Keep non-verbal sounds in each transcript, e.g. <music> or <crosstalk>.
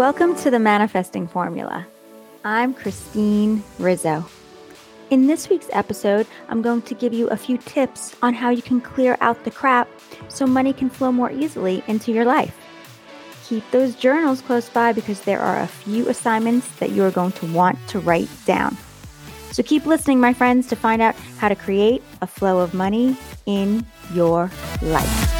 Welcome to the Manifesting Formula. I'm Christine Rizzo. In this week's episode, I'm going to give you a few tips on how you can clear out the crap so money can flow more easily into your life. Keep those journals close by because there are a few assignments that you are going to want to write down. So keep listening, my friends, to find out how to create a flow of money in your life.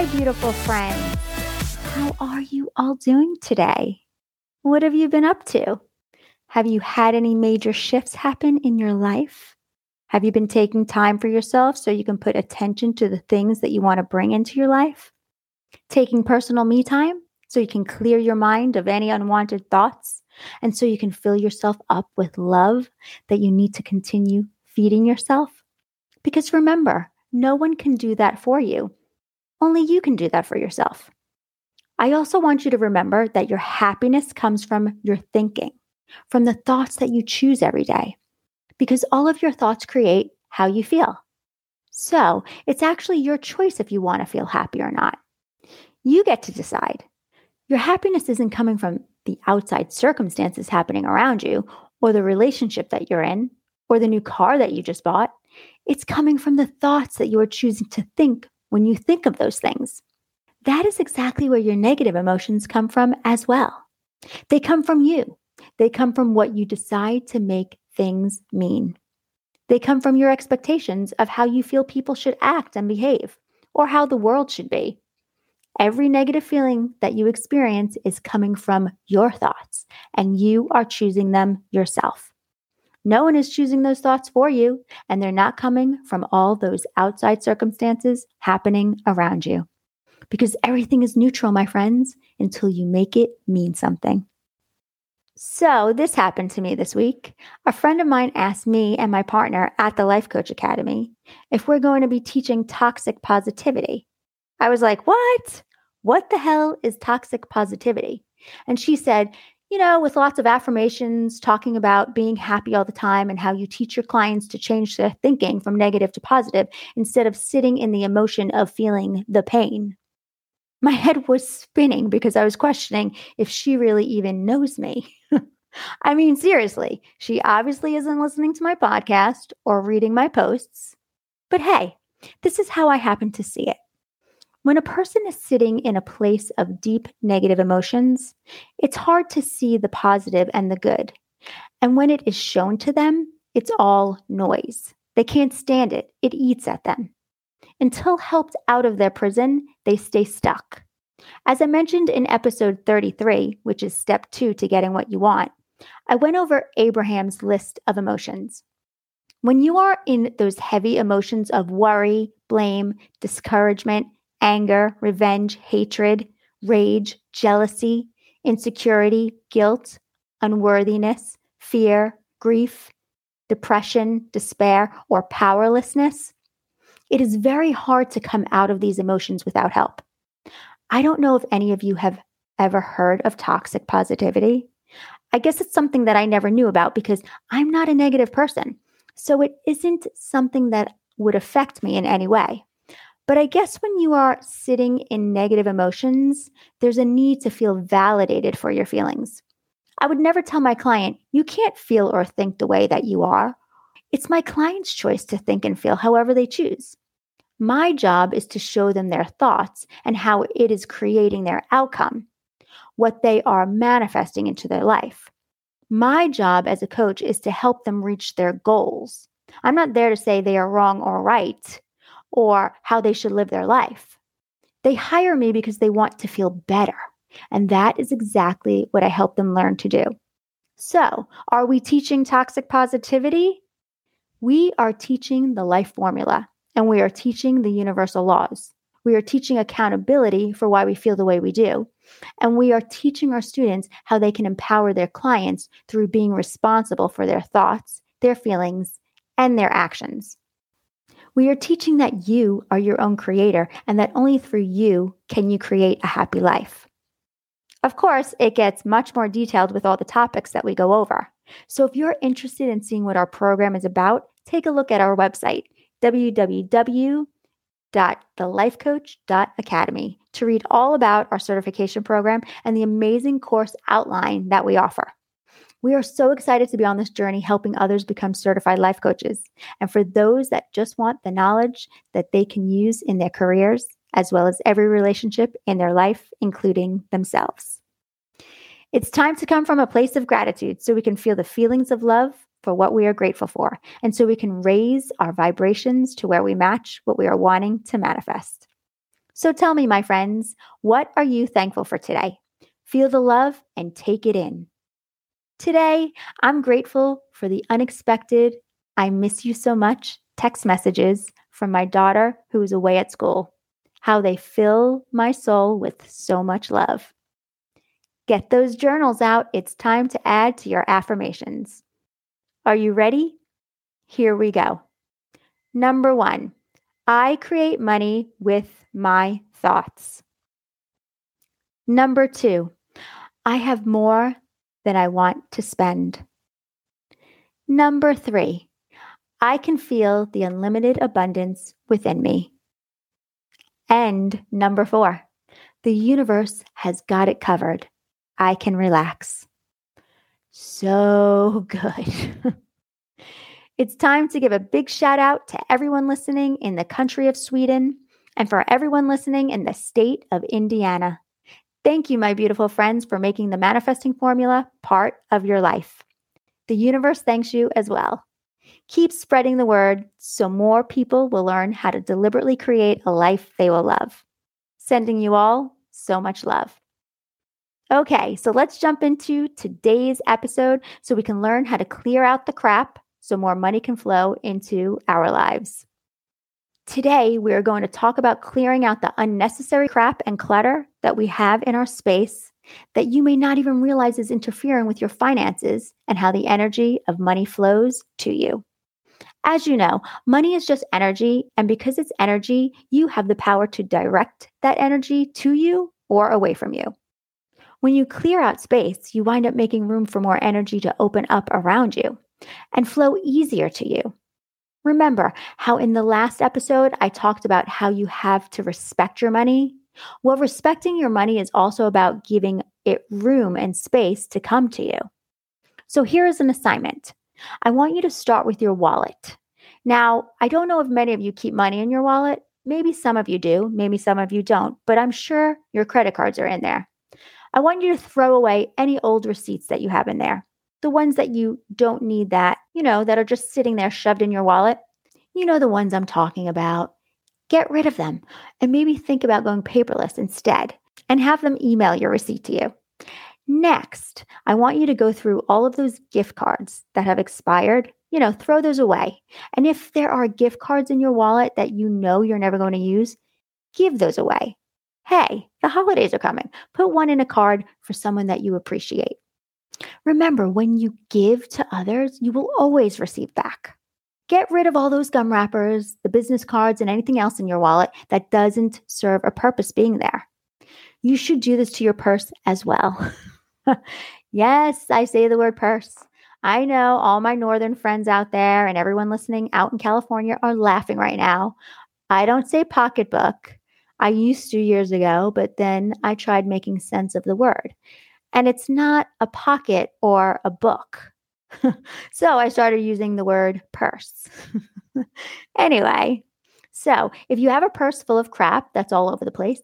My beautiful friends. How are you all doing today? What have you been up to? Have you had any major shifts happen in your life? Have you been taking time for yourself so you can put attention to the things that you want to bring into your life? Taking personal me time so you can clear your mind of any unwanted thoughts and so you can fill yourself up with love that you need to continue feeding yourself? Because remember, no one can do that for you. Only you can do that for yourself. I also want you to remember that your happiness comes from your thinking, from the thoughts that you choose every day, because all of your thoughts create how you feel. So it's actually your choice if you want to feel happy or not. You get to decide. Your happiness isn't coming from the outside circumstances happening around you, or the relationship that you're in, or the new car that you just bought. It's coming from the thoughts that you are choosing to think when you think of those things. That is exactly where your negative emotions come from as well. They come from you, they come from what you decide to make things mean. They come from your expectations of how you feel people should act and behave, or how the world should be. Every negative feeling that you experience is coming from your thoughts, and you are choosing them yourself. No one is choosing those thoughts for you, and they're not coming from all those outside circumstances happening around you. Because everything is neutral, my friends, until you make it mean something. So, this happened to me this week. A friend of mine asked me and my partner at the Life Coach Academy if we're going to be teaching toxic positivity. I was like, What? What the hell is toxic positivity? And she said, you know, with lots of affirmations, talking about being happy all the time and how you teach your clients to change their thinking from negative to positive instead of sitting in the emotion of feeling the pain. My head was spinning because I was questioning if she really even knows me. <laughs> I mean, seriously, she obviously isn't listening to my podcast or reading my posts. But hey, this is how I happen to see it. When a person is sitting in a place of deep negative emotions, it's hard to see the positive and the good. And when it is shown to them, it's all noise. They can't stand it, it eats at them. Until helped out of their prison, they stay stuck. As I mentioned in episode 33, which is step two to getting what you want, I went over Abraham's list of emotions. When you are in those heavy emotions of worry, blame, discouragement, anger, revenge, hatred, rage, jealousy, insecurity, guilt, unworthiness, fear, grief, depression, despair, or powerlessness, it is very hard to come out of these emotions without help. I don't know if any of you have ever heard of toxic positivity. I guess it's something that I never knew about because I'm not a negative person. So it isn't something that would affect me in any way. But I guess when you are sitting in negative emotions, there's a need to feel validated for your feelings. I would never tell my client, you can't feel or think the way that you are. It's my client's choice to think and feel however they choose. My job is to show them their thoughts and how it is creating their outcome, what they are manifesting into their life. My job as a coach is to help them reach their goals. I'm not there to say they are wrong or right or how they should live their life. They hire me because they want to feel better. And that is exactly what I help them learn to do. So, are we teaching toxic positivity? We are teaching the life formula and we are teaching the universal laws. We are teaching accountability for why we feel the way we do. And we are teaching our students how they can empower their clients through being responsible for their thoughts, their feelings, and their actions. We are teaching that you are your own creator and that only through you can you create a happy life. Of course, it gets much more detailed with all the topics that we go over. So if you're interested in seeing what our program is about, take a look at our website, www.thelifecoach.academy, to read all about our certification program and the amazing course outline that we offer. We are so excited to be on this journey helping others become certified life coaches. And for those that just want the knowledge that they can use in their careers, as well as every relationship in their life, including themselves. It's time to come from a place of gratitude so we can feel the feelings of love for what we are grateful for, and so we can raise our vibrations to where we match what we are wanting to manifest. So tell me, my friends, what are you thankful for today? Feel the love and take it in. Today, I'm grateful for the unexpected, I miss you so much text messages from my daughter who is away at school. How they fill my soul with so much love. Get those journals out. It's time to add to your affirmations. Are you ready? Here we go. Number one, I create money with my thoughts. Number two, I have more than I want to spend. Number three, I can feel the unlimited abundance within me. And number four, the universe has got it covered. I can relax. So <laughs> good. it's time to give a big shout out to everyone listening in the country of Sweden and for everyone listening in the state of Indiana. Thank you, my beautiful friends, for making the manifesting formula part of your life. The universe thanks you as well. Keep spreading the word so more people will learn how to deliberately create a life they will love. Sending you all so much love. Okay, so let's jump into today's episode so we can learn how to clear out the crap so more money can flow into our lives. Today, we are going to talk about clearing out the unnecessary crap and clutter that we have in our space that you may not even realize is interfering with your finances and how the energy of money flows to you. As you know, money is just energy, and because it's energy, you have the power to direct that energy to you or away from you. When you clear out space, you wind up making room for more energy to open up around you and flow easier to you. Remember how in the last episode I talked about how you have to respect your money? Well, respecting your money is also about giving it room and space to come to you. So here is an assignment. I want you to start with your wallet. Now, I don't know if many of you keep money in your wallet. Maybe some of you do, maybe some of you don't, but I'm sure your credit cards are in there. I want you to throw away any old receipts that you have in there the ones that you don't need that, you know, that are just sitting there shoved in your wallet. You know the ones I'm talking about. Get rid of them and maybe think about going paperless instead and have them email your receipt to you. Next, I want you to go through all of those gift cards that have expired. You know, throw those away. And if there are gift cards in your wallet that you know you're never going to use, give those away. Hey, the holidays are coming. Put one in a card for someone that you appreciate. Remember, when you give to others, you will always receive back. Get rid of all those gum wrappers, the business cards, and anything else in your wallet that doesn't serve a purpose being there. You should do this to your purse as well. <laughs> yes, I say the word purse. I know all my northern friends out there and everyone listening out in California are laughing right now. I don't say pocketbook. I used to years ago, but then I tried making sense of the word and it's not a pocket or a book. <laughs> so I started using the word purse. <laughs> anyway, so if you have a purse full of crap that's all over the place,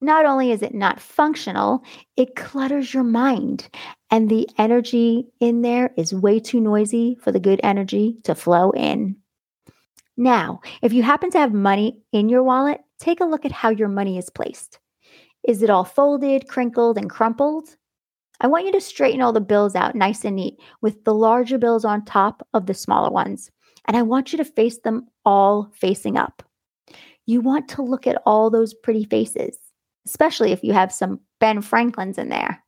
not only is it not functional, it clutters your mind. And the energy in there is way too noisy for the good energy to flow in. Now, if you happen to have money in your wallet, take a look at how your money is placed. Is it all folded, crinkled, and crumpled? I want you to straighten all the bills out nice and neat with the larger bills on top of the smaller ones. And I want you to face them all facing up. You want to look at all those pretty faces, especially if you have some Ben Franklins in there.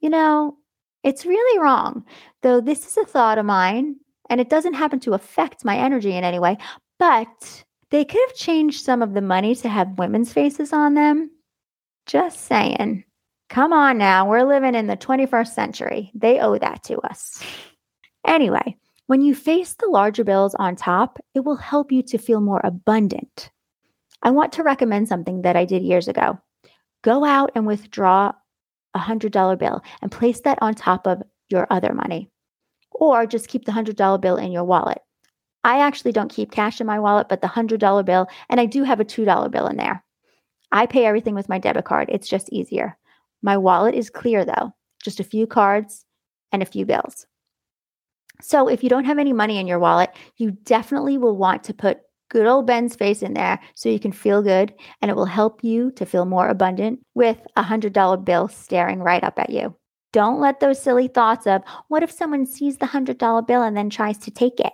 You know, it's really wrong, though this is a thought of mine and it doesn't happen to affect my energy in any way, but they could have changed some of the money to have women's faces on them. Just saying. Come on now, we're living in the 21st century. They owe that to us. Anyway, when you face the larger bills on top, it will help you to feel more abundant. I want to recommend something that I did years ago. Go out and withdraw a $100 bill and place that on top of your other money. Or just keep the $100 bill in your wallet. I actually don't keep cash in my wallet, but the $100 bill, and I do have a $2 bill in there. I pay everything with my debit card. It's just easier. My wallet is clear though, just a few cards and a few bills. So if you don't have any money in your wallet, you definitely will want to put good old Ben's face in there so you can feel good and it will help you to feel more abundant with a $100 bill staring right up at you. Don't let those silly thoughts of, what if someone sees the $100 bill and then tries to take it?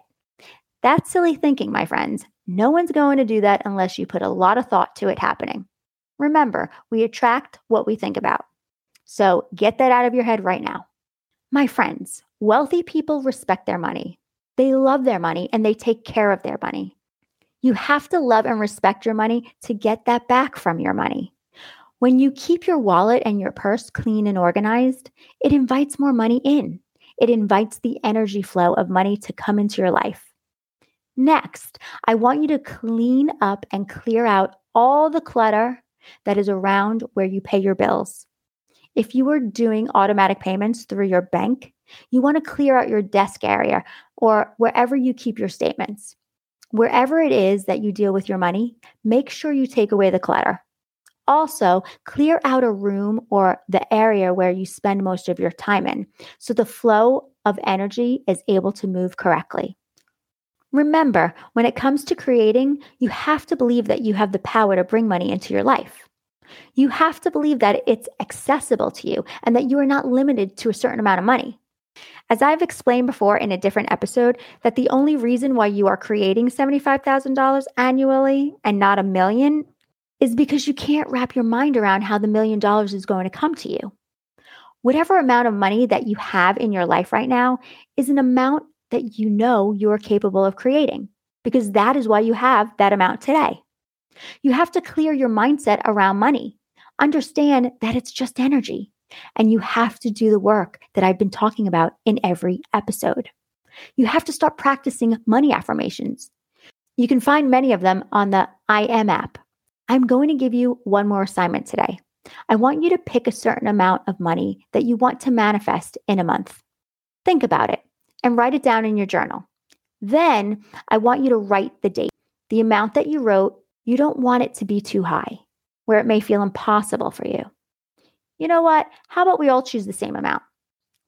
That's silly thinking, my friends. No one's going to do that unless you put a lot of thought to it happening. Remember, we attract what we think about. So get that out of your head right now. My friends, wealthy people respect their money. They love their money and they take care of their money. You have to love and respect your money to get that back from your money. When you keep your wallet and your purse clean and organized, it invites more money in. It invites the energy flow of money to come into your life. Next, I want you to clean up and clear out all the clutter that is around where you pay your bills. If you are doing automatic payments through your bank, you want to clear out your desk area or wherever you keep your statements. Wherever it is that you deal with your money, make sure you take away the clutter. Also, clear out a room or the area where you spend most of your time in so the flow of energy is able to move correctly. Remember, when it comes to creating, you have to believe that you have the power to bring money into your life. You have to believe that it's accessible to you and that you are not limited to a certain amount of money. As I've explained before in a different episode, that the only reason why you are creating $75,000 annually and not a million is because you can't wrap your mind around how the million dollars is going to come to you. Whatever amount of money that you have in your life right now is an amount that you know you are capable of creating because that is why you have that amount today. You have to clear your mindset around money. Understand that it's just energy, and you have to do the work that I've been talking about in every episode. You have to start practicing money affirmations. You can find many of them on the I Am app. I'm going to give you one more assignment today. I want you to pick a certain amount of money that you want to manifest in a month. Think about it and write it down in your journal. Then I want you to write the date, the amount that you wrote, you don't want it to be too high, where it may feel impossible for you. You know what? How about we all choose the same amount?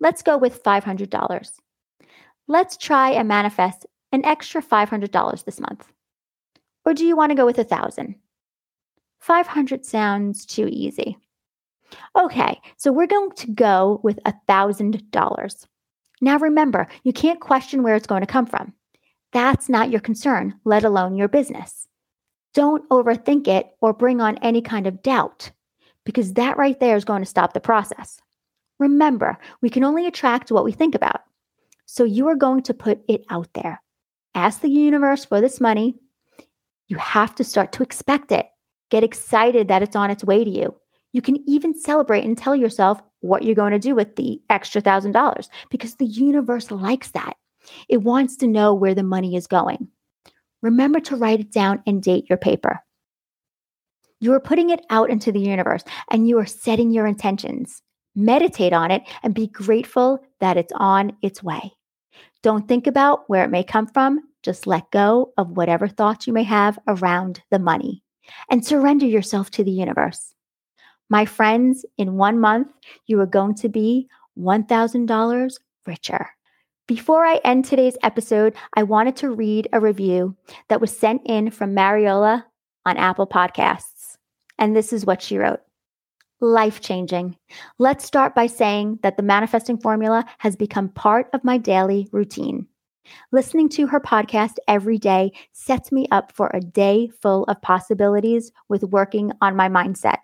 Let's go with $500. Let's try and manifest an extra $500 this month. Or do you want to go with a 1000? 500 sounds too easy. Okay, so we're going to go with a $1,000. Now remember, you can't question where it's going to come from. That's not your concern, let alone your business. Don't overthink it or bring on any kind of doubt because that right there is going to stop the process. Remember, we can only attract what we think about. So you are going to put it out there. Ask the universe for this money. You have to start to expect it. Get excited that it's on its way to you. You can even celebrate and tell yourself what you're going to do with the extra thousand dollars because the universe likes that. It wants to know where the money is going. Remember to write it down and date your paper. You are putting it out into the universe and you are setting your intentions. Meditate on it and be grateful that it's on its way. Don't think about where it may come from. Just let go of whatever thoughts you may have around the money and surrender yourself to the universe. My friends, in one month, you are going to be $1,000 richer. Before I end today's episode, I wanted to read a review that was sent in from Mariola on Apple Podcasts. And this is what she wrote Life changing. Let's start by saying that the manifesting formula has become part of my daily routine. Listening to her podcast every day sets me up for a day full of possibilities with working on my mindset.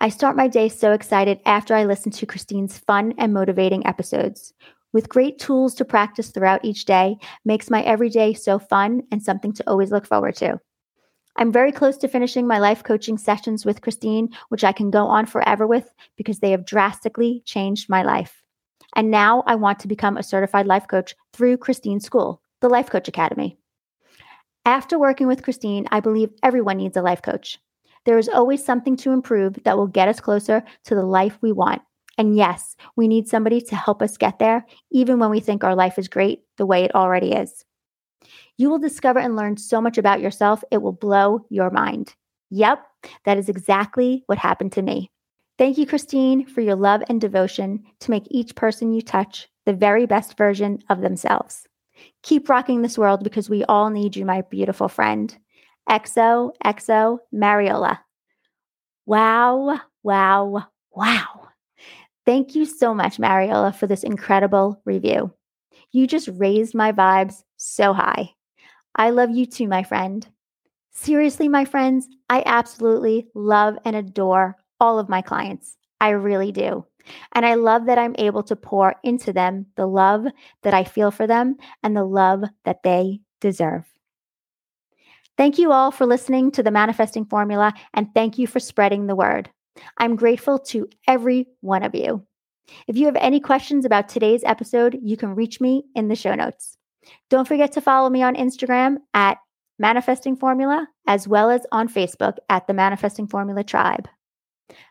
I start my day so excited after I listen to Christine's fun and motivating episodes with great tools to practice throughout each day makes my everyday so fun and something to always look forward to. I'm very close to finishing my life coaching sessions with Christine, which I can go on forever with because they have drastically changed my life. And now I want to become a certified life coach through Christine's school, the Life Coach Academy. After working with Christine, I believe everyone needs a life coach. There is always something to improve that will get us closer to the life we want. And yes, we need somebody to help us get there, even when we think our life is great the way it already is. You will discover and learn so much about yourself, it will blow your mind. Yep, that is exactly what happened to me. Thank you, Christine, for your love and devotion to make each person you touch the very best version of themselves. Keep rocking this world because we all need you, my beautiful friend. Exo, exo, Mariola. Wow, wow, wow. Thank you so much, Mariola, for this incredible review. You just raised my vibes so high. I love you too, my friend. Seriously, my friends, I absolutely love and adore all of my clients. I really do. And I love that I'm able to pour into them the love that I feel for them and the love that they deserve. Thank you all for listening to the Manifesting Formula and thank you for spreading the word. I'm grateful to every one of you. If you have any questions about today's episode, you can reach me in the show notes. Don't forget to follow me on Instagram at Manifesting Formula, as well as on Facebook at the Manifesting Formula Tribe.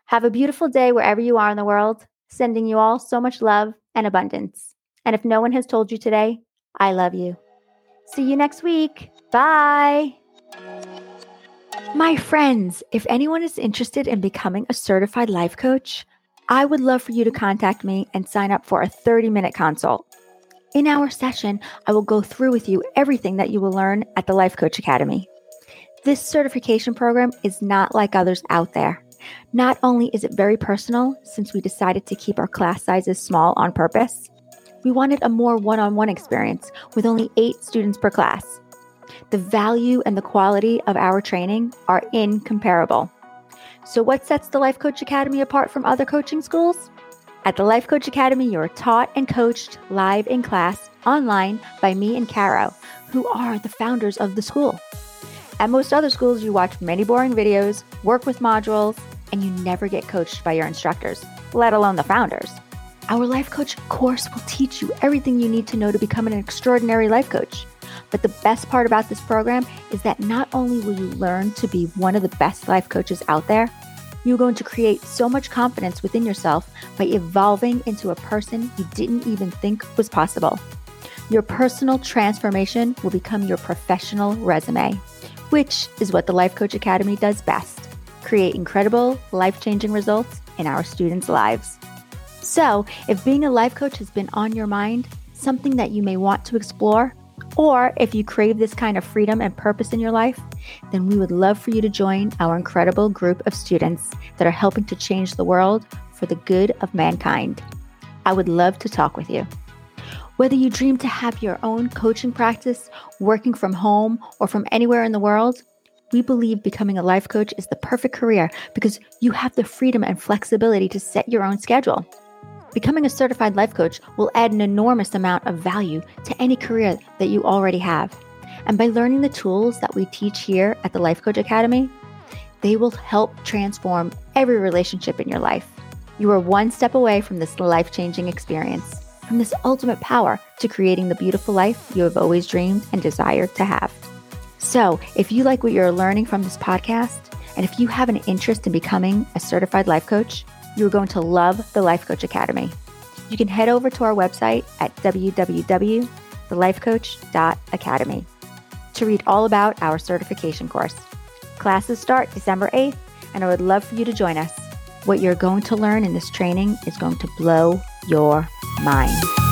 Have a beautiful day wherever you are in the world, sending you all so much love and abundance. And if no one has told you today, I love you. See you next week. Bye. My friends, if anyone is interested in becoming a certified life coach, I would love for you to contact me and sign up for a 30 minute consult. In our session, I will go through with you everything that you will learn at the Life Coach Academy. This certification program is not like others out there. Not only is it very personal, since we decided to keep our class sizes small on purpose, we wanted a more one on one experience with only eight students per class. The value and the quality of our training are incomparable. So, what sets the Life Coach Academy apart from other coaching schools? At the Life Coach Academy, you are taught and coached live in class online by me and Caro, who are the founders of the school. At most other schools, you watch many boring videos, work with modules, and you never get coached by your instructors, let alone the founders. Our life coach course will teach you everything you need to know to become an extraordinary life coach. But the best part about this program is that not only will you learn to be one of the best life coaches out there, you're going to create so much confidence within yourself by evolving into a person you didn't even think was possible. Your personal transformation will become your professional resume, which is what the Life Coach Academy does best create incredible, life changing results in our students' lives. So, if being a life coach has been on your mind, something that you may want to explore, or if you crave this kind of freedom and purpose in your life, then we would love for you to join our incredible group of students that are helping to change the world for the good of mankind. I would love to talk with you. Whether you dream to have your own coaching practice, working from home, or from anywhere in the world, we believe becoming a life coach is the perfect career because you have the freedom and flexibility to set your own schedule. Becoming a certified life coach will add an enormous amount of value to any career that you already have. And by learning the tools that we teach here at the Life Coach Academy, they will help transform every relationship in your life. You are one step away from this life changing experience, from this ultimate power to creating the beautiful life you have always dreamed and desired to have. So, if you like what you're learning from this podcast, and if you have an interest in becoming a certified life coach, you're going to love the Life Coach Academy. You can head over to our website at www.thelifecoach.academy to read all about our certification course. Classes start December 8th, and I would love for you to join us. What you're going to learn in this training is going to blow your mind.